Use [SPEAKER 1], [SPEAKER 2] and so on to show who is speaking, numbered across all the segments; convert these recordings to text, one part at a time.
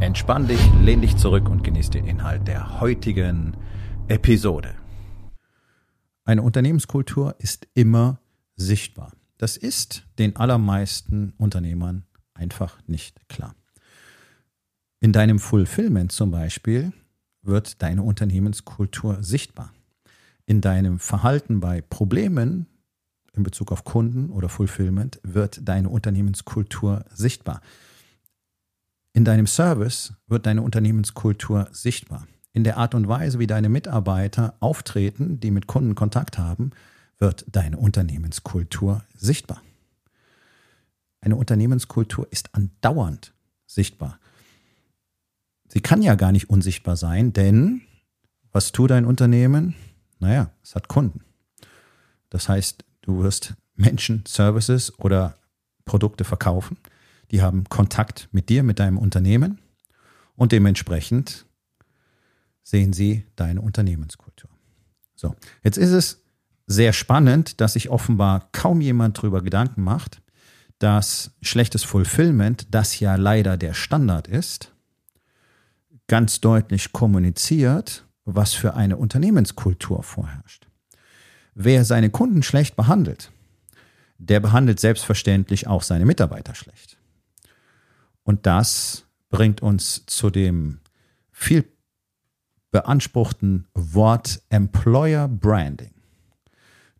[SPEAKER 1] Entspann dich, lehn dich zurück und genieß den Inhalt der heutigen Episode. Eine Unternehmenskultur ist immer sichtbar. Das ist den allermeisten Unternehmern einfach nicht klar. In deinem Fulfillment zum Beispiel wird deine Unternehmenskultur sichtbar. In deinem Verhalten bei Problemen in Bezug auf Kunden oder Fulfillment wird deine Unternehmenskultur sichtbar. In deinem Service wird deine Unternehmenskultur sichtbar. In der Art und Weise, wie deine Mitarbeiter auftreten, die mit Kunden Kontakt haben, wird deine Unternehmenskultur sichtbar. Eine Unternehmenskultur ist andauernd sichtbar. Sie kann ja gar nicht unsichtbar sein, denn was tut ein Unternehmen? Naja, es hat Kunden. Das heißt, Du wirst Menschen Services oder Produkte verkaufen. Die haben Kontakt mit dir, mit deinem Unternehmen und dementsprechend sehen sie deine Unternehmenskultur. So, jetzt ist es sehr spannend, dass sich offenbar kaum jemand darüber Gedanken macht, dass schlechtes Fulfillment, das ja leider der Standard ist, ganz deutlich kommuniziert, was für eine Unternehmenskultur vorherrscht. Wer seine Kunden schlecht behandelt, der behandelt selbstverständlich auch seine Mitarbeiter schlecht. Und das bringt uns zu dem viel beanspruchten Wort Employer Branding.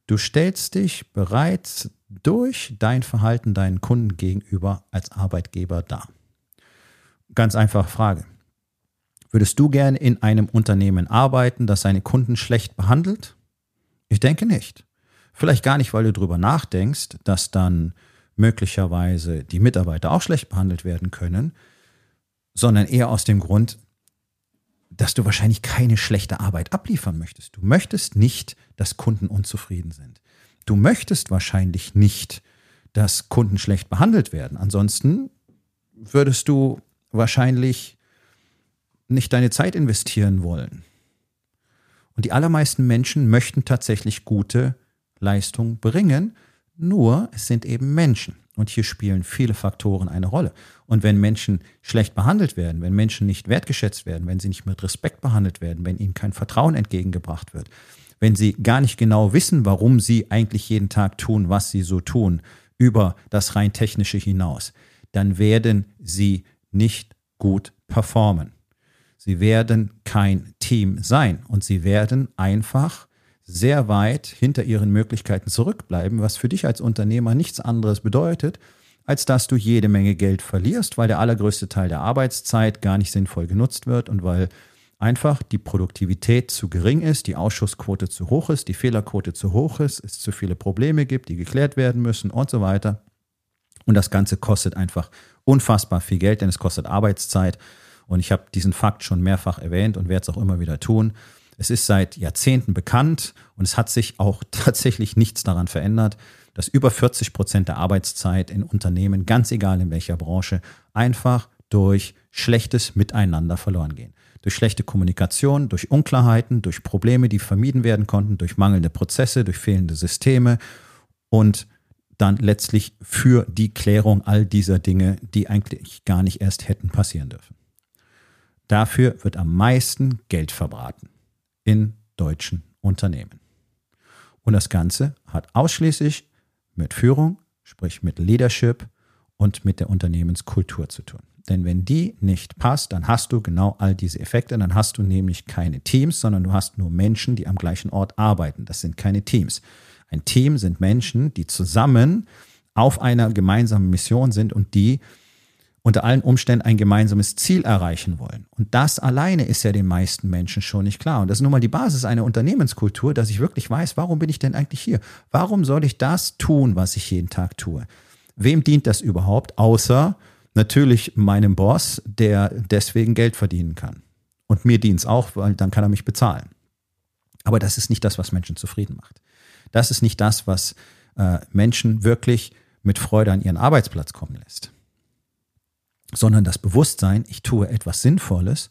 [SPEAKER 1] Du stellst dich bereits durch dein Verhalten deinen Kunden gegenüber als Arbeitgeber dar. Ganz einfache Frage. Würdest du gerne in einem Unternehmen arbeiten, das seine Kunden schlecht behandelt? Ich denke nicht. Vielleicht gar nicht, weil du darüber nachdenkst, dass dann möglicherweise die Mitarbeiter auch schlecht behandelt werden können, sondern eher aus dem Grund, dass du wahrscheinlich keine schlechte Arbeit abliefern möchtest. Du möchtest nicht, dass Kunden unzufrieden sind. Du möchtest wahrscheinlich nicht, dass Kunden schlecht behandelt werden. Ansonsten würdest du wahrscheinlich nicht deine Zeit investieren wollen. Und die allermeisten Menschen möchten tatsächlich gute Leistung bringen, nur es sind eben Menschen. Und hier spielen viele Faktoren eine Rolle. Und wenn Menschen schlecht behandelt werden, wenn Menschen nicht wertgeschätzt werden, wenn sie nicht mit Respekt behandelt werden, wenn ihnen kein Vertrauen entgegengebracht wird, wenn sie gar nicht genau wissen, warum sie eigentlich jeden Tag tun, was sie so tun, über das rein technische hinaus, dann werden sie nicht gut performen. Sie werden kein Team sein und sie werden einfach sehr weit hinter ihren Möglichkeiten zurückbleiben, was für dich als Unternehmer nichts anderes bedeutet, als dass du jede Menge Geld verlierst, weil der allergrößte Teil der Arbeitszeit gar nicht sinnvoll genutzt wird und weil einfach die Produktivität zu gering ist, die Ausschussquote zu hoch ist, die Fehlerquote zu hoch ist, es zu viele Probleme gibt, die geklärt werden müssen und so weiter. Und das Ganze kostet einfach unfassbar viel Geld, denn es kostet Arbeitszeit und ich habe diesen Fakt schon mehrfach erwähnt und werde es auch immer wieder tun. Es ist seit Jahrzehnten bekannt und es hat sich auch tatsächlich nichts daran verändert, dass über 40 Prozent der Arbeitszeit in Unternehmen, ganz egal in welcher Branche, einfach durch schlechtes Miteinander verloren gehen. Durch schlechte Kommunikation, durch Unklarheiten, durch Probleme, die vermieden werden konnten, durch mangelnde Prozesse, durch fehlende Systeme und dann letztlich für die Klärung all dieser Dinge, die eigentlich gar nicht erst hätten passieren dürfen. Dafür wird am meisten Geld verbraten in deutschen Unternehmen. Und das Ganze hat ausschließlich mit Führung, sprich mit Leadership und mit der Unternehmenskultur zu tun. Denn wenn die nicht passt, dann hast du genau all diese Effekte. Dann hast du nämlich keine Teams, sondern du hast nur Menschen, die am gleichen Ort arbeiten. Das sind keine Teams. Ein Team sind Menschen, die zusammen auf einer gemeinsamen Mission sind und die unter allen Umständen ein gemeinsames Ziel erreichen wollen. Und das alleine ist ja den meisten Menschen schon nicht klar. Und das ist nun mal die Basis einer Unternehmenskultur, dass ich wirklich weiß, warum bin ich denn eigentlich hier? Warum soll ich das tun, was ich jeden Tag tue? Wem dient das überhaupt, außer natürlich meinem Boss, der deswegen Geld verdienen kann. Und mir dient es auch, weil dann kann er mich bezahlen. Aber das ist nicht das, was Menschen zufrieden macht. Das ist nicht das, was äh, Menschen wirklich mit Freude an ihren Arbeitsplatz kommen lässt. Sondern das Bewusstsein, ich tue etwas Sinnvolles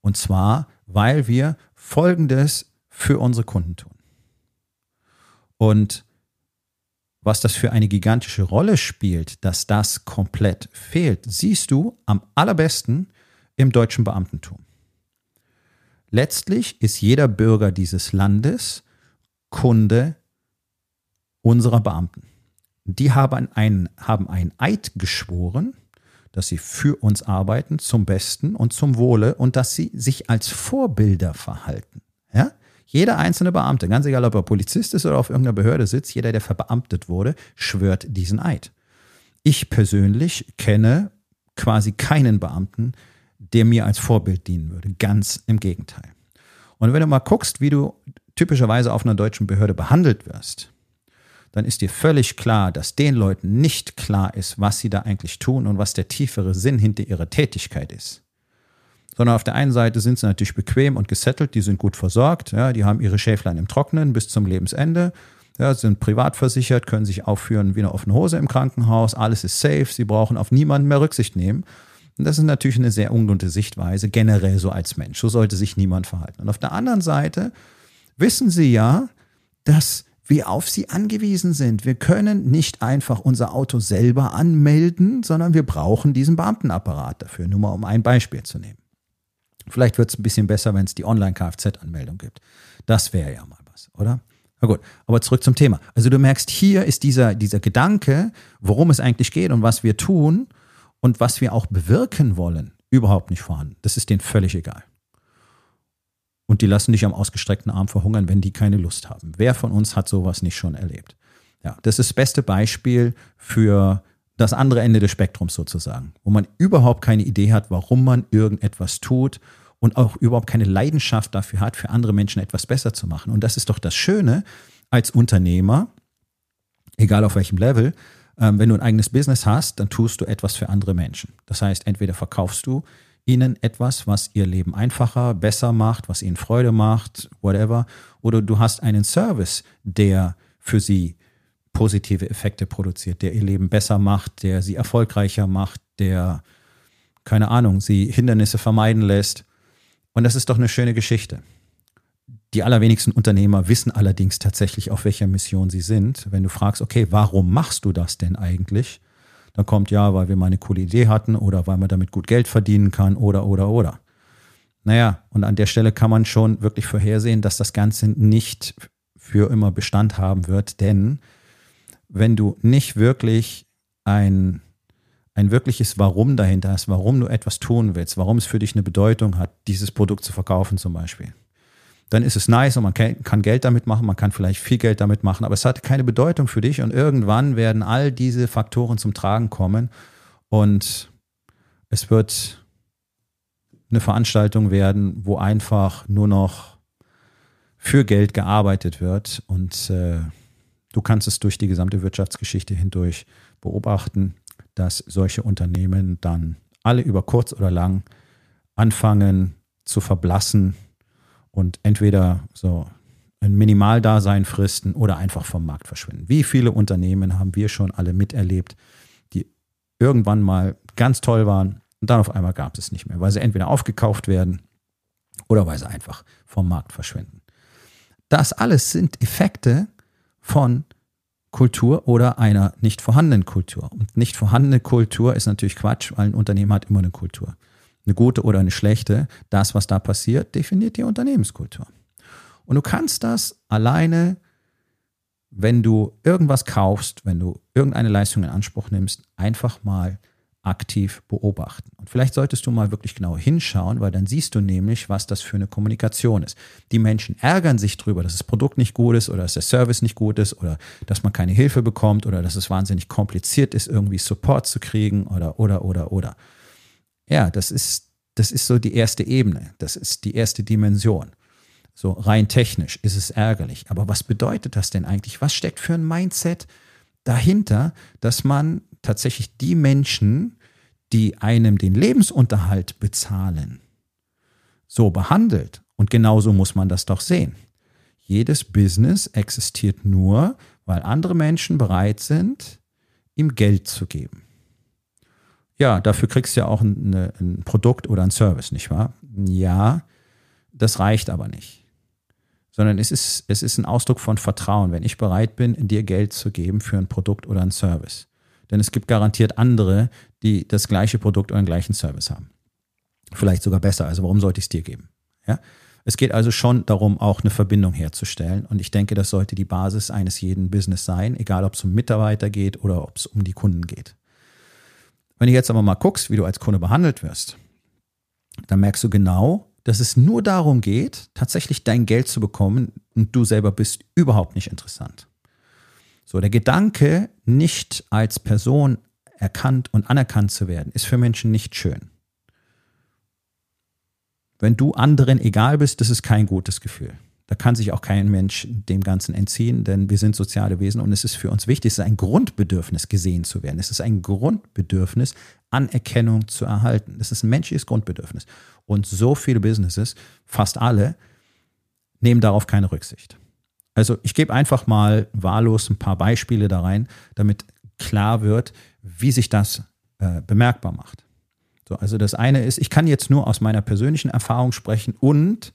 [SPEAKER 1] und zwar, weil wir Folgendes für unsere Kunden tun. Und was das für eine gigantische Rolle spielt, dass das komplett fehlt, siehst du am allerbesten im deutschen Beamtentum. Letztlich ist jeder Bürger dieses Landes Kunde unserer Beamten. Die haben einen, haben einen Eid geschworen, dass sie für uns arbeiten, zum Besten und zum Wohle und dass sie sich als Vorbilder verhalten. Ja? Jeder einzelne Beamte, ganz egal, ob er Polizist ist oder auf irgendeiner Behörde sitzt, jeder, der verbeamtet wurde, schwört diesen Eid. Ich persönlich kenne quasi keinen Beamten, der mir als Vorbild dienen würde. Ganz im Gegenteil. Und wenn du mal guckst, wie du typischerweise auf einer deutschen Behörde behandelt wirst, dann ist dir völlig klar, dass den Leuten nicht klar ist, was sie da eigentlich tun und was der tiefere Sinn hinter ihrer Tätigkeit ist. Sondern auf der einen Seite sind sie natürlich bequem und gesettelt, die sind gut versorgt, ja, die haben ihre Schäflein im Trocknen bis zum Lebensende, ja, sind privat versichert, können sich aufführen wie eine offene Hose im Krankenhaus, alles ist safe, sie brauchen auf niemanden mehr Rücksicht nehmen. Und das ist natürlich eine sehr ungewohnte Sichtweise, generell so als Mensch. So sollte sich niemand verhalten. Und auf der anderen Seite wissen sie ja, dass wir auf sie angewiesen sind. Wir können nicht einfach unser Auto selber anmelden, sondern wir brauchen diesen Beamtenapparat dafür. Nur mal um ein Beispiel zu nehmen. Vielleicht wird es ein bisschen besser, wenn es die Online-Kfz-Anmeldung gibt. Das wäre ja mal was, oder? Na gut, aber zurück zum Thema. Also du merkst, hier ist dieser, dieser Gedanke, worum es eigentlich geht und was wir tun und was wir auch bewirken wollen, überhaupt nicht vorhanden. Das ist denen völlig egal. Und die lassen dich am ausgestreckten Arm verhungern, wenn die keine Lust haben. Wer von uns hat sowas nicht schon erlebt? Ja, das ist das beste Beispiel für das andere Ende des Spektrums sozusagen, wo man überhaupt keine Idee hat, warum man irgendetwas tut und auch überhaupt keine Leidenschaft dafür hat, für andere Menschen etwas besser zu machen. Und das ist doch das Schöne als Unternehmer, egal auf welchem Level, ähm, wenn du ein eigenes Business hast, dann tust du etwas für andere Menschen. Das heißt, entweder verkaufst du ihnen etwas, was ihr Leben einfacher, besser macht, was ihnen Freude macht, whatever. Oder du hast einen Service, der für sie positive Effekte produziert, der ihr Leben besser macht, der sie erfolgreicher macht, der, keine Ahnung, sie Hindernisse vermeiden lässt. Und das ist doch eine schöne Geschichte. Die allerwenigsten Unternehmer wissen allerdings tatsächlich, auf welcher Mission sie sind. Wenn du fragst, okay, warum machst du das denn eigentlich? Dann kommt ja, weil wir mal eine coole Idee hatten oder weil man damit gut Geld verdienen kann oder, oder, oder. Naja, und an der Stelle kann man schon wirklich vorhersehen, dass das Ganze nicht für immer Bestand haben wird, denn wenn du nicht wirklich ein, ein wirkliches Warum dahinter hast, warum du etwas tun willst, warum es für dich eine Bedeutung hat, dieses Produkt zu verkaufen zum Beispiel, dann ist es nice und man kann Geld damit machen, man kann vielleicht viel Geld damit machen, aber es hat keine Bedeutung für dich und irgendwann werden all diese Faktoren zum Tragen kommen und es wird eine Veranstaltung werden, wo einfach nur noch für Geld gearbeitet wird und äh, du kannst es durch die gesamte Wirtschaftsgeschichte hindurch beobachten, dass solche Unternehmen dann alle über kurz oder lang anfangen zu verblassen, und entweder so ein Minimaldasein fristen oder einfach vom Markt verschwinden. Wie viele Unternehmen haben wir schon alle miterlebt, die irgendwann mal ganz toll waren und dann auf einmal gab es nicht mehr, weil sie entweder aufgekauft werden oder weil sie einfach vom Markt verschwinden. Das alles sind Effekte von Kultur oder einer nicht vorhandenen Kultur. Und nicht vorhandene Kultur ist natürlich Quatsch, weil ein Unternehmen hat immer eine Kultur eine gute oder eine schlechte, das, was da passiert, definiert die Unternehmenskultur. Und du kannst das alleine, wenn du irgendwas kaufst, wenn du irgendeine Leistung in Anspruch nimmst, einfach mal aktiv beobachten. Und vielleicht solltest du mal wirklich genau hinschauen, weil dann siehst du nämlich, was das für eine Kommunikation ist. Die Menschen ärgern sich drüber, dass das Produkt nicht gut ist oder dass der Service nicht gut ist oder dass man keine Hilfe bekommt oder dass es wahnsinnig kompliziert ist, irgendwie Support zu kriegen oder, oder, oder, oder. Ja, das ist, das ist so die erste Ebene. Das ist die erste Dimension. So rein technisch ist es ärgerlich. Aber was bedeutet das denn eigentlich? Was steckt für ein Mindset dahinter, dass man tatsächlich die Menschen, die einem den Lebensunterhalt bezahlen, so behandelt, und genauso muss man das doch sehen. Jedes Business existiert nur, weil andere Menschen bereit sind, ihm Geld zu geben. Ja, dafür kriegst du ja auch ein, ein Produkt oder ein Service, nicht wahr? Ja, das reicht aber nicht. Sondern es ist, es ist ein Ausdruck von Vertrauen, wenn ich bereit bin, dir Geld zu geben für ein Produkt oder ein Service. Denn es gibt garantiert andere, die das gleiche Produkt oder den gleichen Service haben. Vielleicht sogar besser. Also warum sollte ich es dir geben? Ja? Es geht also schon darum, auch eine Verbindung herzustellen. Und ich denke, das sollte die Basis eines jeden Business sein, egal ob es um Mitarbeiter geht oder ob es um die Kunden geht. Wenn du jetzt aber mal guckst, wie du als Kunde behandelt wirst, dann merkst du genau, dass es nur darum geht, tatsächlich dein Geld zu bekommen und du selber bist überhaupt nicht interessant. So, der Gedanke, nicht als Person erkannt und anerkannt zu werden, ist für Menschen nicht schön. Wenn du anderen egal bist, das ist kein gutes Gefühl. Da kann sich auch kein Mensch dem Ganzen entziehen, denn wir sind soziale Wesen und es ist für uns wichtig, es ist ein Grundbedürfnis, gesehen zu werden. Es ist ein Grundbedürfnis, Anerkennung zu erhalten. Das ist ein menschliches Grundbedürfnis. Und so viele Businesses, fast alle, nehmen darauf keine Rücksicht. Also ich gebe einfach mal wahllos ein paar Beispiele da rein, damit klar wird, wie sich das äh, bemerkbar macht. So, also das eine ist, ich kann jetzt nur aus meiner persönlichen Erfahrung sprechen und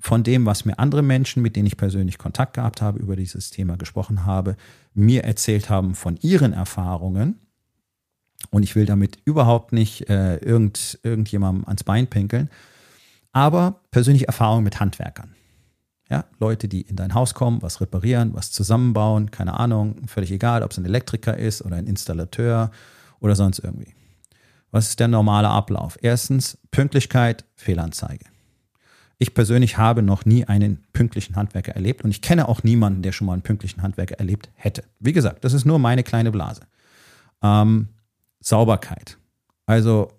[SPEAKER 1] von dem, was mir andere Menschen, mit denen ich persönlich Kontakt gehabt habe, über dieses Thema gesprochen habe, mir erzählt haben von ihren Erfahrungen. Und ich will damit überhaupt nicht äh, irgend, irgendjemandem ans Bein pinkeln, aber persönliche Erfahrungen mit Handwerkern. Ja, Leute, die in dein Haus kommen, was reparieren, was zusammenbauen, keine Ahnung, völlig egal, ob es ein Elektriker ist oder ein Installateur oder sonst irgendwie. Was ist der normale Ablauf? Erstens Pünktlichkeit, Fehlanzeige. Ich persönlich habe noch nie einen pünktlichen Handwerker erlebt und ich kenne auch niemanden, der schon mal einen pünktlichen Handwerker erlebt hätte. Wie gesagt, das ist nur meine kleine Blase. Ähm, Sauberkeit. Also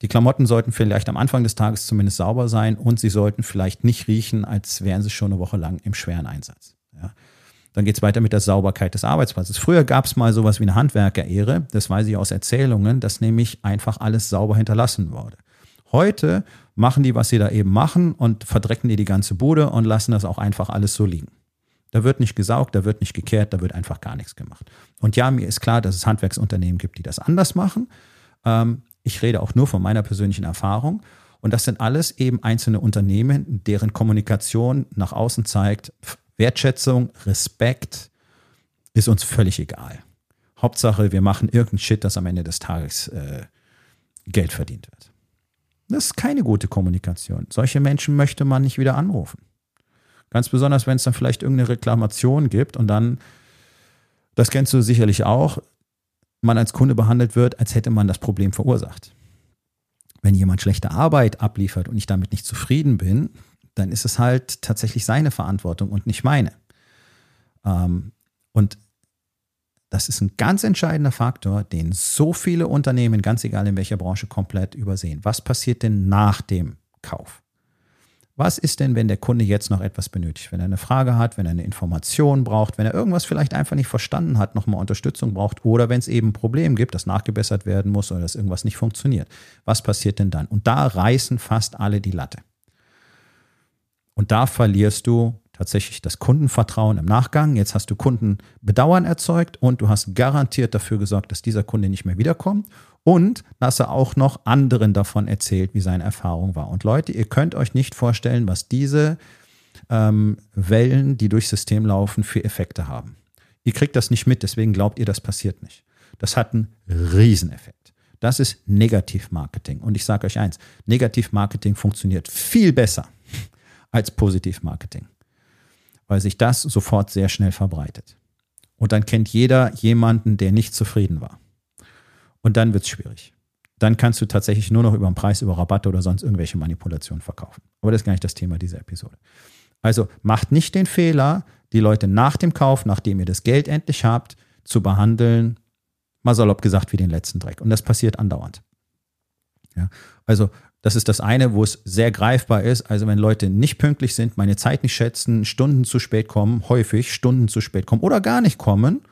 [SPEAKER 1] die Klamotten sollten vielleicht am Anfang des Tages zumindest sauber sein und sie sollten vielleicht nicht riechen, als wären sie schon eine Woche lang im schweren Einsatz. Ja. Dann geht es weiter mit der Sauberkeit des Arbeitsplatzes. Früher gab es mal sowas wie eine Handwerkerehre, das weiß ich aus Erzählungen, dass nämlich einfach alles sauber hinterlassen wurde. Heute machen die, was sie da eben machen und verdrecken die die ganze Bude und lassen das auch einfach alles so liegen. Da wird nicht gesaugt, da wird nicht gekehrt, da wird einfach gar nichts gemacht. Und ja, mir ist klar, dass es Handwerksunternehmen gibt, die das anders machen. Ähm, ich rede auch nur von meiner persönlichen Erfahrung. Und das sind alles eben einzelne Unternehmen, deren Kommunikation nach außen zeigt, Wertschätzung, Respekt ist uns völlig egal. Hauptsache, wir machen irgendeinen Shit, dass am Ende des Tages äh, Geld verdient wird. Das ist keine gute Kommunikation. Solche Menschen möchte man nicht wieder anrufen. Ganz besonders, wenn es dann vielleicht irgendeine Reklamation gibt und dann, das kennst du sicherlich auch, man als Kunde behandelt wird, als hätte man das Problem verursacht. Wenn jemand schlechte Arbeit abliefert und ich damit nicht zufrieden bin, dann ist es halt tatsächlich seine Verantwortung und nicht meine. Ähm, und das ist ein ganz entscheidender Faktor, den so viele Unternehmen, ganz egal in welcher Branche, komplett übersehen. Was passiert denn nach dem Kauf? Was ist denn, wenn der Kunde jetzt noch etwas benötigt? Wenn er eine Frage hat, wenn er eine Information braucht, wenn er irgendwas vielleicht einfach nicht verstanden hat, nochmal Unterstützung braucht oder wenn es eben ein Problem gibt, das nachgebessert werden muss oder dass irgendwas nicht funktioniert. Was passiert denn dann? Und da reißen fast alle die Latte. Und da verlierst du tatsächlich das Kundenvertrauen im Nachgang. Jetzt hast du Kundenbedauern erzeugt und du hast garantiert dafür gesorgt, dass dieser Kunde nicht mehr wiederkommt. Und dass er auch noch anderen davon erzählt, wie seine Erfahrung war. Und Leute, ihr könnt euch nicht vorstellen, was diese ähm, Wellen, die durchs System laufen, für Effekte haben. Ihr kriegt das nicht mit, deswegen glaubt ihr, das passiert nicht. Das hat einen Rieseneffekt. Das ist Negativmarketing. Und ich sage euch eins, Negativmarketing funktioniert viel besser als Positivmarketing, weil sich das sofort sehr schnell verbreitet. Und dann kennt jeder jemanden, der nicht zufrieden war. Und dann wird es schwierig. Dann kannst du tatsächlich nur noch über den Preis, über Rabatte oder sonst irgendwelche Manipulationen verkaufen. Aber das ist gar nicht das Thema dieser Episode. Also macht nicht den Fehler, die Leute nach dem Kauf, nachdem ihr das Geld endlich habt, zu behandeln, mal salopp gesagt, wie den letzten Dreck. Und das passiert andauernd. Ja, also das ist das eine, wo es sehr greifbar ist. Also wenn Leute nicht pünktlich sind, meine Zeit nicht schätzen, Stunden zu spät kommen, häufig Stunden zu spät kommen oder gar nicht kommen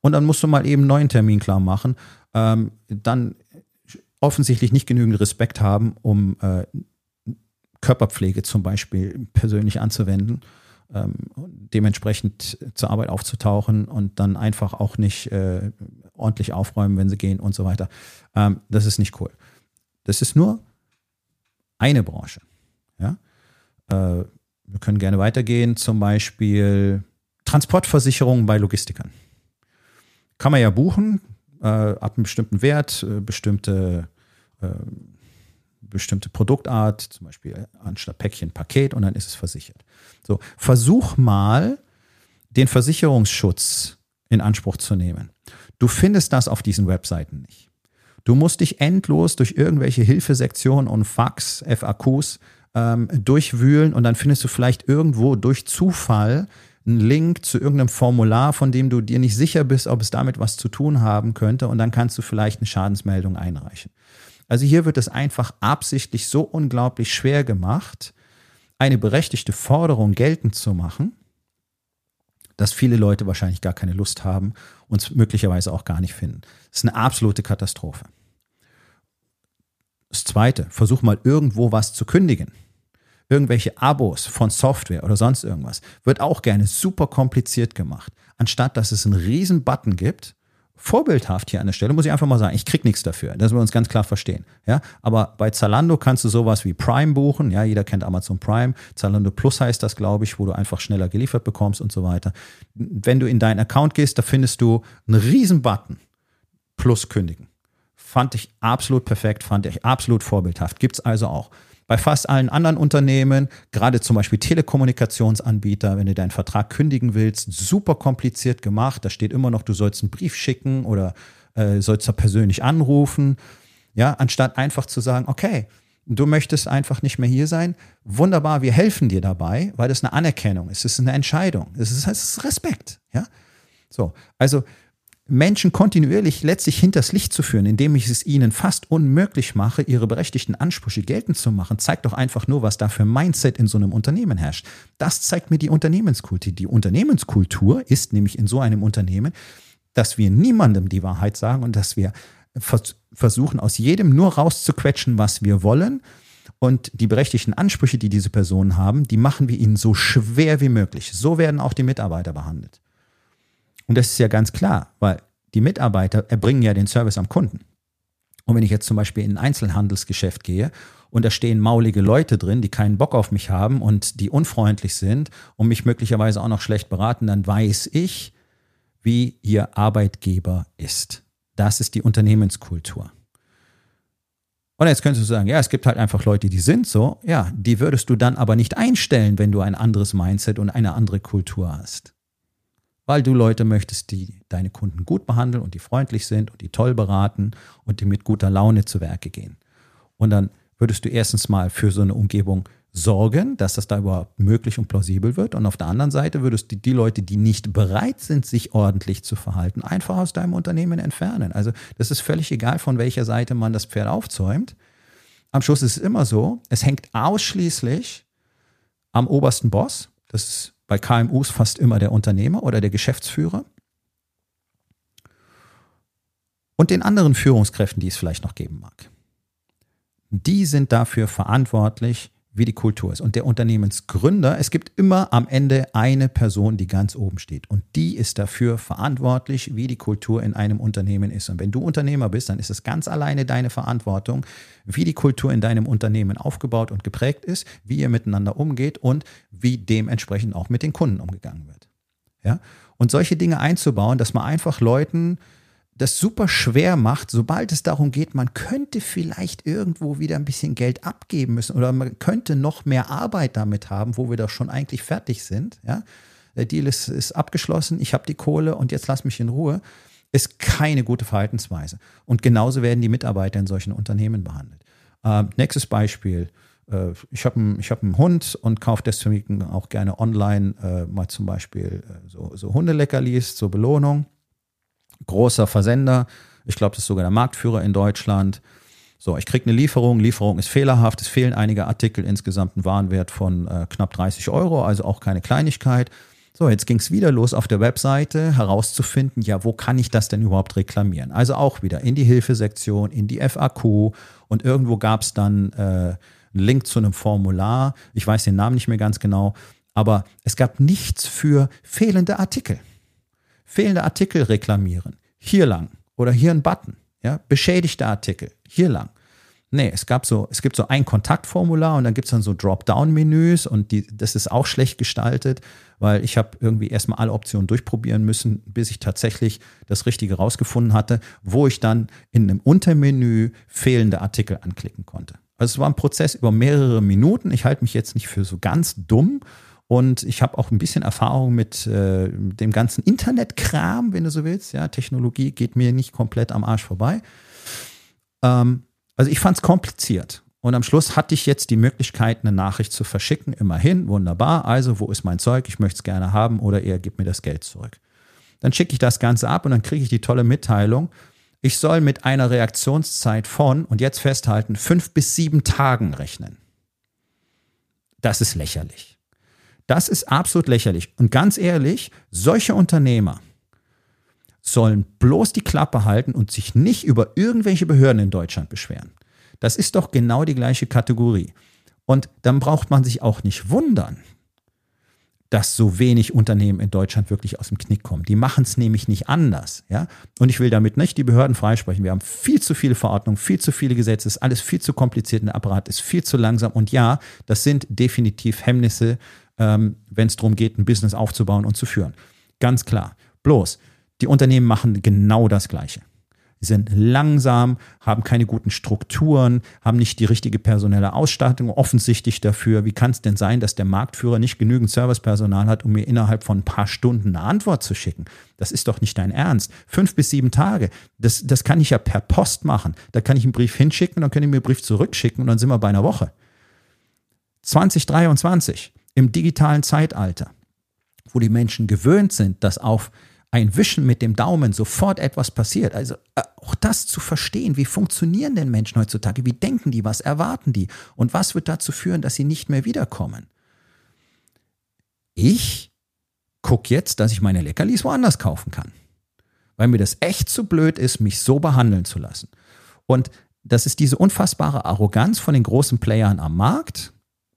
[SPEAKER 1] und dann musst du mal eben einen neuen Termin klar machen, ähm, dann offensichtlich nicht genügend Respekt haben, um äh, Körperpflege zum Beispiel persönlich anzuwenden, ähm, dementsprechend zur Arbeit aufzutauchen und dann einfach auch nicht äh, ordentlich aufräumen, wenn sie gehen und so weiter. Ähm, das ist nicht cool. Das ist nur eine Branche. Ja? Äh, wir können gerne weitergehen, zum Beispiel Transportversicherungen bei Logistikern. Kann man ja buchen, äh, ab einem bestimmten Wert, äh, bestimmte, äh, bestimmte Produktart, zum Beispiel anstatt Päckchen Paket und dann ist es versichert. So, versuch mal, den Versicherungsschutz in Anspruch zu nehmen. Du findest das auf diesen Webseiten nicht. Du musst dich endlos durch irgendwelche Hilfesektionen und Fax, FAQs ähm, durchwühlen und dann findest du vielleicht irgendwo durch Zufall einen Link zu irgendeinem Formular, von dem du dir nicht sicher bist, ob es damit was zu tun haben könnte und dann kannst du vielleicht eine Schadensmeldung einreichen. Also hier wird es einfach absichtlich so unglaublich schwer gemacht, eine berechtigte Forderung geltend zu machen, dass viele Leute wahrscheinlich gar keine Lust haben und es möglicherweise auch gar nicht finden. Das ist eine absolute Katastrophe. Das Zweite, versuch mal irgendwo was zu kündigen. Irgendwelche Abos von Software oder sonst irgendwas wird auch gerne super kompliziert gemacht. Anstatt dass es einen riesen Button gibt, vorbildhaft hier an der Stelle, muss ich einfach mal sagen, ich krieg nichts dafür, dass wir uns ganz klar verstehen. Ja, aber bei Zalando kannst du sowas wie Prime buchen. Ja, jeder kennt Amazon Prime. Zalando Plus heißt das, glaube ich, wo du einfach schneller geliefert bekommst und so weiter. Wenn du in deinen Account gehst, da findest du einen riesen Button. Plus kündigen. Fand ich absolut perfekt, fand ich absolut vorbildhaft. Gibt es also auch. Bei fast allen anderen Unternehmen, gerade zum Beispiel Telekommunikationsanbieter, wenn du deinen Vertrag kündigen willst, super kompliziert gemacht. Da steht immer noch, du sollst einen Brief schicken oder äh, sollst da persönlich anrufen. Ja, anstatt einfach zu sagen, okay, du möchtest einfach nicht mehr hier sein. Wunderbar, wir helfen dir dabei, weil das eine Anerkennung ist. Es ist eine Entscheidung. Es ist, es ist Respekt. Ja, so. Also, Menschen kontinuierlich letztlich hinters Licht zu führen, indem ich es ihnen fast unmöglich mache, ihre berechtigten Ansprüche geltend zu machen, zeigt doch einfach nur, was da für Mindset in so einem Unternehmen herrscht. Das zeigt mir die Unternehmenskultur. Die Unternehmenskultur ist nämlich in so einem Unternehmen, dass wir niemandem die Wahrheit sagen und dass wir versuchen, aus jedem nur rauszuquetschen, was wir wollen. Und die berechtigten Ansprüche, die diese Personen haben, die machen wir ihnen so schwer wie möglich. So werden auch die Mitarbeiter behandelt. Und das ist ja ganz klar, weil die Mitarbeiter erbringen ja den Service am Kunden. Und wenn ich jetzt zum Beispiel in ein Einzelhandelsgeschäft gehe und da stehen maulige Leute drin, die keinen Bock auf mich haben und die unfreundlich sind und mich möglicherweise auch noch schlecht beraten, dann weiß ich, wie ihr Arbeitgeber ist. Das ist die Unternehmenskultur. Und jetzt könntest du sagen, ja, es gibt halt einfach Leute, die sind so. Ja, die würdest du dann aber nicht einstellen, wenn du ein anderes Mindset und eine andere Kultur hast weil du Leute möchtest, die deine Kunden gut behandeln und die freundlich sind und die toll beraten und die mit guter Laune zu Werke gehen. Und dann würdest du erstens mal für so eine Umgebung sorgen, dass das da überhaupt möglich und plausibel wird. Und auf der anderen Seite würdest du die Leute, die nicht bereit sind, sich ordentlich zu verhalten, einfach aus deinem Unternehmen entfernen. Also das ist völlig egal, von welcher Seite man das Pferd aufzäumt. Am Schluss ist es immer so, es hängt ausschließlich am obersten Boss. Das ist bei KMUs fast immer der Unternehmer oder der Geschäftsführer. Und den anderen Führungskräften, die es vielleicht noch geben mag. Die sind dafür verantwortlich, wie die Kultur ist. Und der Unternehmensgründer, es gibt immer am Ende eine Person, die ganz oben steht. Und die ist dafür verantwortlich, wie die Kultur in einem Unternehmen ist. Und wenn du Unternehmer bist, dann ist es ganz alleine deine Verantwortung, wie die Kultur in deinem Unternehmen aufgebaut und geprägt ist, wie ihr miteinander umgeht und wie dementsprechend auch mit den Kunden umgegangen wird. Ja? Und solche Dinge einzubauen, dass man einfach Leuten das super schwer macht, sobald es darum geht, man könnte vielleicht irgendwo wieder ein bisschen Geld abgeben müssen oder man könnte noch mehr Arbeit damit haben, wo wir doch schon eigentlich fertig sind. Ja? Der Deal ist, ist abgeschlossen, ich habe die Kohle und jetzt lass mich in Ruhe, ist keine gute Verhaltensweise. Und genauso werden die Mitarbeiter in solchen Unternehmen behandelt. Äh, nächstes Beispiel. Äh, ich habe einen hab Hund und kaufe deswegen auch gerne online äh, mal zum Beispiel äh, so, so Hundeleckerlis zur Belohnung großer Versender. Ich glaube, das ist sogar der Marktführer in Deutschland. So, ich kriege eine Lieferung. Lieferung ist fehlerhaft. Es fehlen einige Artikel, insgesamt ein Warenwert von äh, knapp 30 Euro, also auch keine Kleinigkeit. So, jetzt ging es wieder los auf der Webseite herauszufinden, ja, wo kann ich das denn überhaupt reklamieren? Also auch wieder in die Hilfesektion, in die FAQ und irgendwo gab es dann äh, einen Link zu einem Formular. Ich weiß den Namen nicht mehr ganz genau, aber es gab nichts für fehlende Artikel. Fehlende Artikel reklamieren. Hier lang oder hier ein Button. Ja, beschädigte Artikel. Hier lang. Nee, es gab so, es gibt so ein Kontaktformular und dann gibt es dann so Dropdown-Menüs und die, das ist auch schlecht gestaltet, weil ich habe irgendwie erstmal alle Optionen durchprobieren müssen, bis ich tatsächlich das Richtige rausgefunden hatte, wo ich dann in einem Untermenü fehlende Artikel anklicken konnte. Also es war ein Prozess über mehrere Minuten. Ich halte mich jetzt nicht für so ganz dumm und ich habe auch ein bisschen Erfahrung mit äh, dem ganzen Internetkram, wenn du so willst. Ja, Technologie geht mir nicht komplett am Arsch vorbei. Ähm, also ich fand es kompliziert. Und am Schluss hatte ich jetzt die Möglichkeit, eine Nachricht zu verschicken. Immerhin, wunderbar. Also, wo ist mein Zeug? Ich möchte es gerne haben oder er gibt mir das Geld zurück. Dann schicke ich das Ganze ab und dann kriege ich die tolle Mitteilung. Ich soll mit einer Reaktionszeit von, und jetzt festhalten, fünf bis sieben Tagen rechnen. Das ist lächerlich. Das ist absolut lächerlich. Und ganz ehrlich, solche Unternehmer, sollen bloß die Klappe halten und sich nicht über irgendwelche Behörden in Deutschland beschweren. Das ist doch genau die gleiche Kategorie. Und dann braucht man sich auch nicht wundern, dass so wenig Unternehmen in Deutschland wirklich aus dem Knick kommen. Die machen es nämlich nicht anders. Ja? Und ich will damit nicht die Behörden freisprechen. Wir haben viel zu viele Verordnungen, viel zu viele Gesetze, ist alles viel zu kompliziert, der Apparat ist viel zu langsam. Und ja, das sind definitiv Hemmnisse, ähm, wenn es darum geht, ein Business aufzubauen und zu führen. Ganz klar. Bloß, die Unternehmen machen genau das Gleiche. Sie sind langsam, haben keine guten Strukturen, haben nicht die richtige personelle Ausstattung offensichtlich dafür. Wie kann es denn sein, dass der Marktführer nicht genügend Servicepersonal hat, um mir innerhalb von ein paar Stunden eine Antwort zu schicken? Das ist doch nicht dein Ernst. Fünf bis sieben Tage, das, das kann ich ja per Post machen. Da kann ich einen Brief hinschicken, dann kann ich mir einen Brief zurückschicken und dann sind wir bei einer Woche. 2023, im digitalen Zeitalter, wo die Menschen gewöhnt sind, dass auf ein Wischen mit dem Daumen sofort etwas passiert. Also äh, auch das zu verstehen, wie funktionieren denn Menschen heutzutage, wie denken die, was erwarten die und was wird dazu führen, dass sie nicht mehr wiederkommen. Ich gucke jetzt, dass ich meine Leckerlis woanders kaufen kann, weil mir das echt zu blöd ist, mich so behandeln zu lassen. Und das ist diese unfassbare Arroganz von den großen Playern am Markt,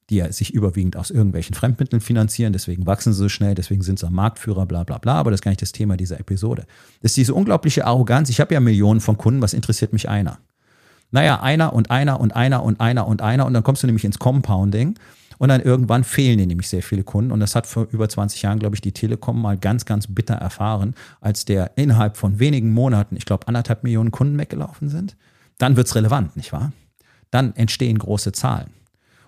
[SPEAKER 1] die ja sich überwiegend aus irgendwelchen Fremdmitteln finanzieren, deswegen wachsen sie so schnell, deswegen sind sie am Marktführer, bla bla bla, aber das ist gar nicht das Thema dieser Episode. Das ist diese unglaubliche Arroganz. Ich habe ja Millionen von Kunden, was interessiert mich einer? Naja, einer und einer und einer und einer und einer und dann kommst du nämlich ins Compounding und dann irgendwann fehlen dir nämlich sehr viele Kunden und das hat vor über 20 Jahren, glaube ich, die Telekom mal ganz, ganz bitter erfahren, als der innerhalb von wenigen Monaten, ich glaube, anderthalb Millionen Kunden weggelaufen sind. Dann wird's relevant, nicht wahr? Dann entstehen große Zahlen.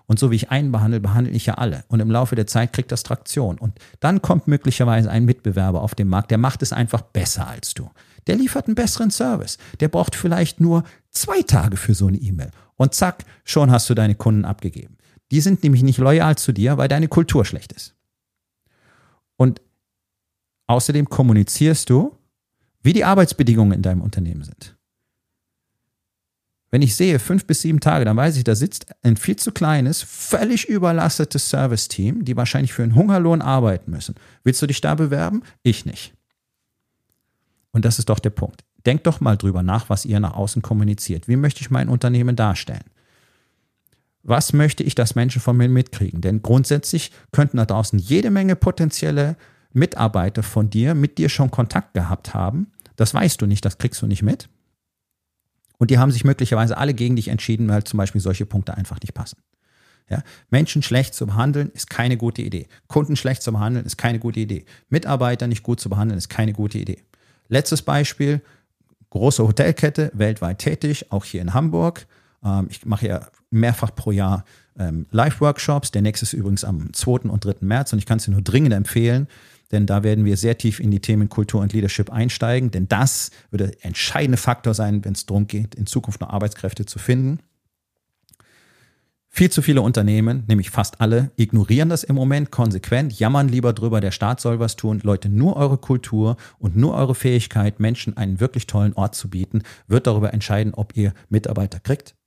[SPEAKER 1] Und so wie ich einen behandle, behandle ich ja alle. Und im Laufe der Zeit kriegt das Traktion. Und dann kommt möglicherweise ein Mitbewerber auf den Markt, der macht es einfach besser als du. Der liefert einen besseren Service. Der braucht vielleicht nur zwei Tage für so eine E-Mail. Und zack, schon hast du deine Kunden abgegeben. Die sind nämlich nicht loyal zu dir, weil deine Kultur schlecht ist. Und außerdem kommunizierst du, wie die Arbeitsbedingungen in deinem Unternehmen sind. Wenn ich sehe, fünf bis sieben Tage, dann weiß ich, da sitzt ein viel zu kleines, völlig überlastetes Service-Team, die wahrscheinlich für einen Hungerlohn arbeiten müssen. Willst du dich da bewerben? Ich nicht. Und das ist doch der Punkt. Denkt doch mal drüber nach, was ihr nach außen kommuniziert. Wie möchte ich mein Unternehmen darstellen? Was möchte ich, dass Menschen von mir mitkriegen? Denn grundsätzlich könnten da draußen jede Menge potenzielle Mitarbeiter von dir mit dir schon Kontakt gehabt haben. Das weißt du nicht, das kriegst du nicht mit. Und die haben sich möglicherweise alle gegen dich entschieden, weil zum Beispiel solche Punkte einfach nicht passen. Ja? Menschen schlecht zu behandeln ist keine gute Idee. Kunden schlecht zu behandeln ist keine gute Idee. Mitarbeiter nicht gut zu behandeln ist keine gute Idee. Letztes Beispiel, große Hotelkette, weltweit tätig, auch hier in Hamburg. Ähm, ich mache ja mehrfach pro Jahr ähm, Live-Workshops. Der nächste ist übrigens am 2. und 3. März und ich kann es dir nur dringend empfehlen denn da werden wir sehr tief in die Themen Kultur und Leadership einsteigen, denn das würde der entscheidende Faktor sein, wenn es darum geht, in Zukunft noch Arbeitskräfte zu finden. Viel zu viele Unternehmen, nämlich fast alle, ignorieren das im Moment konsequent, jammern lieber drüber, der Staat soll was tun. Leute, nur eure Kultur und nur eure Fähigkeit, Menschen einen wirklich tollen Ort zu bieten, wird darüber entscheiden, ob ihr Mitarbeiter kriegt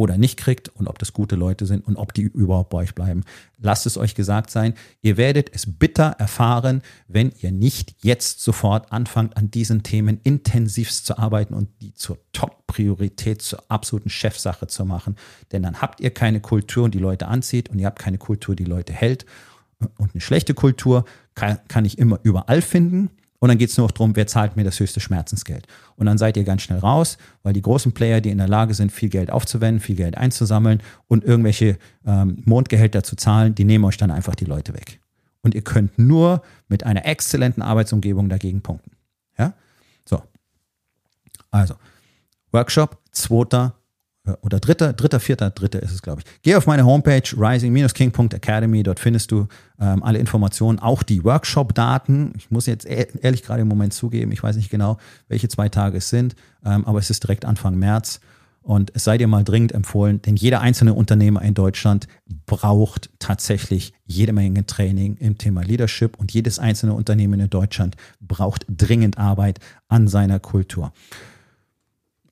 [SPEAKER 1] oder nicht kriegt und ob das gute Leute sind und ob die überhaupt bei euch bleiben. Lasst es euch gesagt sein, ihr werdet es bitter erfahren, wenn ihr nicht jetzt sofort anfangt, an diesen Themen intensivst zu arbeiten und die zur Top-Priorität, zur absoluten Chefsache zu machen. Denn dann habt ihr keine Kultur, die Leute anzieht und ihr habt keine Kultur, die Leute hält. Und eine schlechte Kultur kann, kann ich immer überall finden. Und dann geht es nur noch darum, wer zahlt mir das höchste Schmerzensgeld. Und dann seid ihr ganz schnell raus, weil die großen Player, die in der Lage sind, viel Geld aufzuwenden, viel Geld einzusammeln und irgendwelche ähm, Mondgehälter zu zahlen, die nehmen euch dann einfach die Leute weg. Und ihr könnt nur mit einer exzellenten Arbeitsumgebung dagegen punkten. Ja? So. Also, Workshop, zweiter äh, oder dritter, dritter, vierter, dritter ist es, glaube ich. Geh auf meine Homepage rising-king.academy, dort findest du ähm, alle Informationen, auch die Workshop-Daten. Ich muss jetzt ehrlich gerade im Moment zugeben, ich weiß nicht genau, welche zwei Tage es sind, ähm, aber es ist direkt Anfang März. Und es sei dir mal dringend empfohlen, denn jeder einzelne Unternehmer in Deutschland braucht tatsächlich jede Menge Training im Thema Leadership und jedes einzelne Unternehmen in Deutschland braucht dringend Arbeit an seiner Kultur.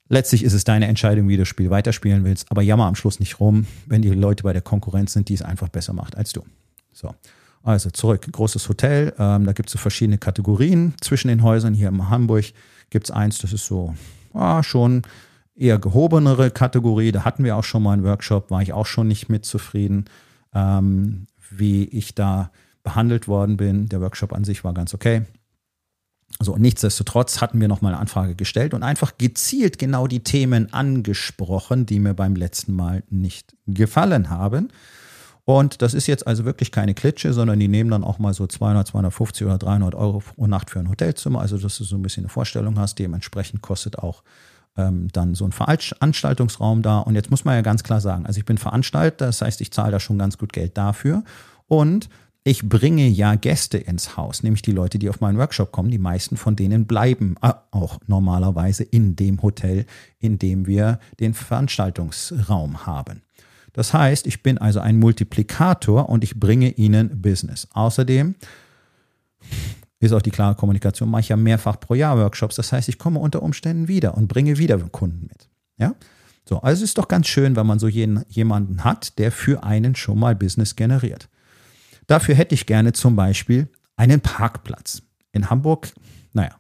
[SPEAKER 1] Letztlich ist es deine Entscheidung, wie du das Spiel weiterspielen willst, aber jammer am Schluss nicht rum, wenn die Leute bei der Konkurrenz sind, die es einfach besser macht als du. So. Also zurück, großes Hotel, ähm, da gibt es so verschiedene Kategorien zwischen den Häusern. Hier in Hamburg gibt es eins, das ist so ah, schon eher gehobenere Kategorie. Da hatten wir auch schon mal einen Workshop, war ich auch schon nicht mit zufrieden, ähm, wie ich da behandelt worden bin. Der Workshop an sich war ganz okay. So, nichtsdestotrotz hatten wir nochmal eine Anfrage gestellt und einfach gezielt genau die Themen angesprochen, die mir beim letzten Mal nicht gefallen haben. Und das ist jetzt also wirklich keine Klitsche, sondern die nehmen dann auch mal so 200, 250 oder 300 Euro pro Nacht für ein Hotelzimmer. Also, dass du so ein bisschen eine Vorstellung hast. Dementsprechend kostet auch ähm, dann so ein Veranstaltungsraum da. Und jetzt muss man ja ganz klar sagen, also ich bin Veranstalter, das heißt, ich zahle da schon ganz gut Geld dafür. Und ich bringe ja Gäste ins Haus, nämlich die Leute, die auf meinen Workshop kommen. Die meisten von denen bleiben äh, auch normalerweise in dem Hotel, in dem wir den Veranstaltungsraum haben. Das heißt, ich bin also ein Multiplikator und ich bringe ihnen Business. Außerdem ist auch die klare Kommunikation, mache ich ja mehrfach pro Jahr Workshops. Das heißt, ich komme unter Umständen wieder und bringe wieder Kunden mit. Ja? So, also ist doch ganz schön, wenn man so jeden, jemanden hat, der für einen schon mal Business generiert. Dafür hätte ich gerne zum Beispiel einen Parkplatz. In Hamburg, naja,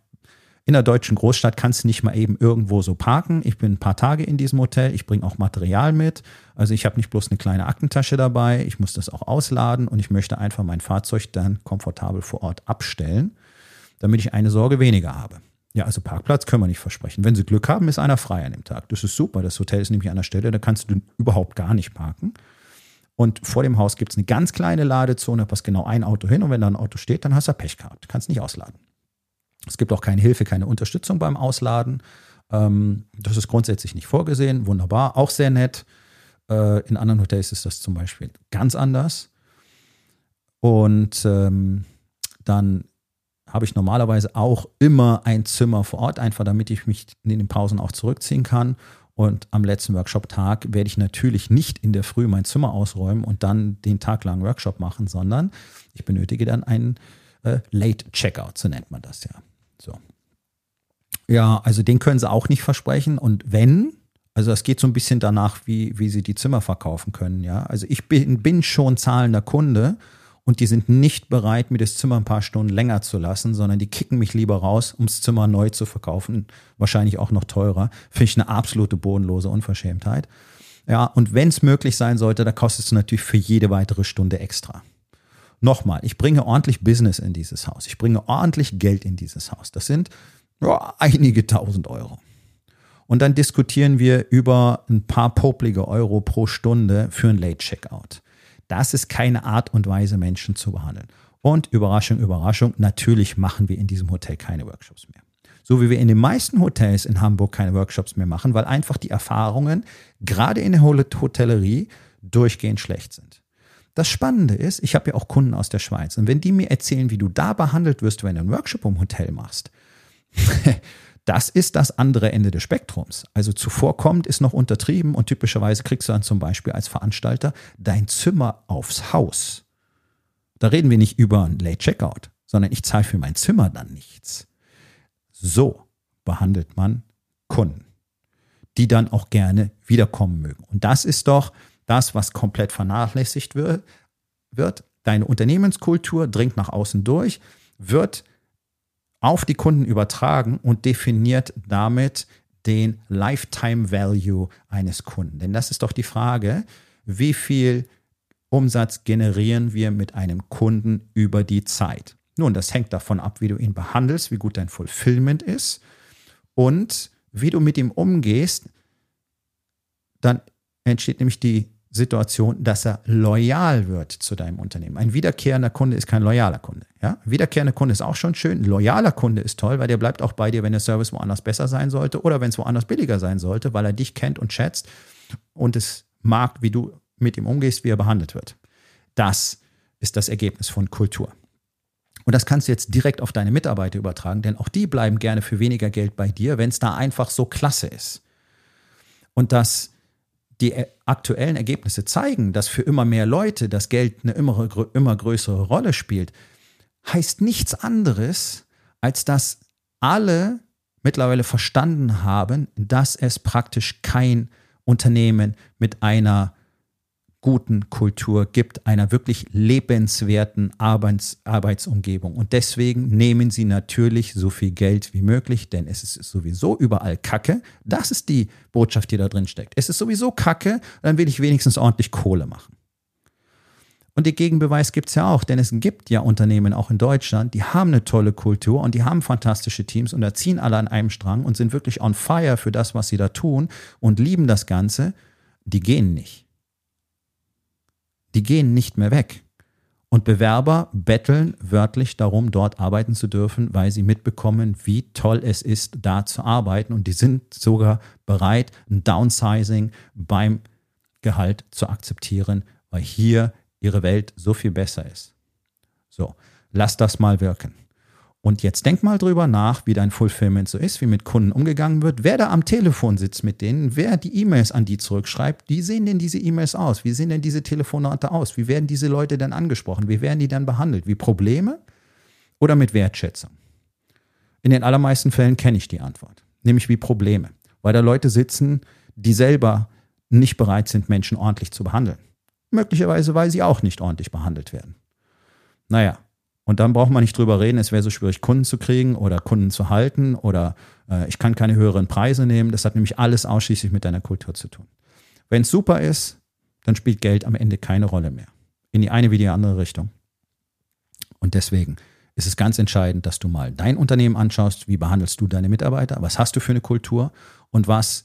[SPEAKER 1] in der deutschen Großstadt kannst du nicht mal eben irgendwo so parken. Ich bin ein paar Tage in diesem Hotel. Ich bringe auch Material mit. Also ich habe nicht bloß eine kleine Aktentasche dabei. Ich muss das auch ausladen und ich möchte einfach mein Fahrzeug dann komfortabel vor Ort abstellen, damit ich eine Sorge weniger habe. Ja, also Parkplatz können wir nicht versprechen. Wenn Sie Glück haben, ist einer frei an dem Tag. Das ist super. Das Hotel ist nämlich an der Stelle, da kannst du überhaupt gar nicht parken. Und vor dem Haus gibt es eine ganz kleine Ladezone, passt genau ein Auto hin und wenn da ein Auto steht, dann hast du Pech gehabt. Kannst nicht ausladen. Es gibt auch keine Hilfe, keine Unterstützung beim Ausladen. Ähm, das ist grundsätzlich nicht vorgesehen. Wunderbar, auch sehr nett. Äh, in anderen Hotels ist das zum Beispiel ganz anders. Und ähm, dann habe ich normalerweise auch immer ein Zimmer vor Ort, einfach damit ich mich in den Pausen auch zurückziehen kann. Und am letzten Workshop-Tag werde ich natürlich nicht in der Früh mein Zimmer ausräumen und dann den Tag lang Workshop machen, sondern ich benötige dann einen äh, Late Checkout, so nennt man das ja. So. Ja, also den können sie auch nicht versprechen. Und wenn, also es geht so ein bisschen danach, wie, wie sie die Zimmer verkaufen können, ja. Also ich bin, bin schon zahlender Kunde und die sind nicht bereit, mir das Zimmer ein paar Stunden länger zu lassen, sondern die kicken mich lieber raus, ums Zimmer neu zu verkaufen, wahrscheinlich auch noch teurer. Finde ich eine absolute bodenlose Unverschämtheit. Ja, und wenn es möglich sein sollte, da kostet es natürlich für jede weitere Stunde extra. Nochmal, ich bringe ordentlich Business in dieses Haus. Ich bringe ordentlich Geld in dieses Haus. Das sind ja, einige tausend Euro. Und dann diskutieren wir über ein paar poplige Euro pro Stunde für ein Late Checkout. Das ist keine Art und Weise, Menschen zu behandeln. Und Überraschung, Überraschung, natürlich machen wir in diesem Hotel keine Workshops mehr. So wie wir in den meisten Hotels in Hamburg keine Workshops mehr machen, weil einfach die Erfahrungen gerade in der Hotellerie durchgehend schlecht sind. Das Spannende ist, ich habe ja auch Kunden aus der Schweiz und wenn die mir erzählen, wie du da behandelt wirst, wenn du einen Workshop im Hotel machst, Das ist das andere Ende des Spektrums. Also zuvorkommt ist noch untertrieben und typischerweise kriegst du dann zum Beispiel als Veranstalter dein Zimmer aufs Haus. Da reden wir nicht über ein Late Checkout, sondern ich zahle für mein Zimmer dann nichts. So behandelt man Kunden. die dann auch gerne wiederkommen mögen. Und das ist doch das, was komplett vernachlässigt wird. wird. Deine Unternehmenskultur dringt nach außen durch, wird auf die Kunden übertragen und definiert damit den Lifetime Value eines Kunden. Denn das ist doch die Frage, wie viel Umsatz generieren wir mit einem Kunden über die Zeit. Nun, das hängt davon ab, wie du ihn behandelst, wie gut dein Fulfillment ist und wie du mit ihm umgehst. Dann entsteht nämlich die Situation, dass er loyal wird zu deinem Unternehmen. Ein wiederkehrender Kunde ist kein loyaler Kunde. Ja? wiederkehrender Kunde ist auch schon schön. Ein loyaler Kunde ist toll, weil der bleibt auch bei dir, wenn der Service woanders besser sein sollte oder wenn es woanders billiger sein sollte, weil er dich kennt und schätzt und es mag, wie du mit ihm umgehst, wie er behandelt wird. Das ist das Ergebnis von Kultur. Und das kannst du jetzt direkt auf deine Mitarbeiter übertragen, denn auch die bleiben gerne für weniger Geld bei dir, wenn es da einfach so klasse ist. Und das die aktuellen Ergebnisse zeigen, dass für immer mehr Leute das Geld eine immer, immer größere Rolle spielt, heißt nichts anderes, als dass alle mittlerweile verstanden haben, dass es praktisch kein Unternehmen mit einer guten Kultur gibt, einer wirklich lebenswerten Arbeits Arbeitsumgebung. Und deswegen nehmen sie natürlich so viel Geld wie möglich, denn es ist sowieso überall Kacke. Das ist die Botschaft, die da drin steckt. Es ist sowieso Kacke, dann will ich wenigstens ordentlich Kohle machen. Und den Gegenbeweis gibt es ja auch, denn es gibt ja Unternehmen auch in Deutschland, die haben eine tolle Kultur und die haben fantastische Teams und da ziehen alle an einem Strang und sind wirklich on fire für das, was sie da tun und lieben das Ganze. Die gehen nicht die gehen nicht mehr weg. Und Bewerber betteln wörtlich darum, dort arbeiten zu dürfen, weil sie mitbekommen, wie toll es ist, da zu arbeiten. Und die sind sogar bereit, ein Downsizing beim Gehalt zu akzeptieren, weil hier ihre Welt so viel besser ist. So, lass das mal wirken. Und jetzt denk mal drüber nach, wie dein Fulfillment so ist, wie mit Kunden umgegangen wird, wer da am Telefon sitzt mit denen, wer die E-Mails an die zurückschreibt, wie sehen denn diese E-Mails aus? Wie sehen denn diese Telefonate aus? Wie werden diese Leute dann angesprochen? Wie werden die dann behandelt? Wie Probleme oder mit Wertschätzung? In den allermeisten Fällen kenne ich die Antwort, nämlich wie Probleme, weil da Leute sitzen, die selber nicht bereit sind, Menschen ordentlich zu behandeln. Möglicherweise, weil sie auch nicht ordentlich behandelt werden. Naja, und dann braucht man nicht drüber reden, es wäre so schwierig, Kunden zu kriegen oder Kunden zu halten oder äh, ich kann keine höheren Preise nehmen. Das hat nämlich alles ausschließlich mit deiner Kultur zu tun. Wenn es super ist, dann spielt Geld am Ende keine Rolle mehr. In die eine wie die andere Richtung. Und deswegen ist es ganz entscheidend, dass du mal dein Unternehmen anschaust, wie behandelst du deine Mitarbeiter, was hast du für eine Kultur und was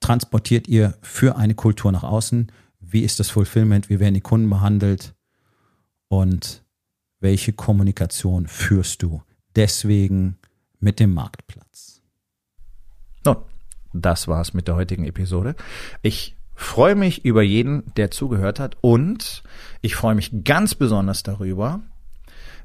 [SPEAKER 1] transportiert ihr für eine Kultur nach außen, wie ist das Fulfillment, wie werden die Kunden behandelt und welche Kommunikation führst du deswegen mit dem Marktplatz. Nun, das war's mit der heutigen Episode. Ich freue mich über jeden, der zugehört hat und ich freue mich ganz besonders darüber,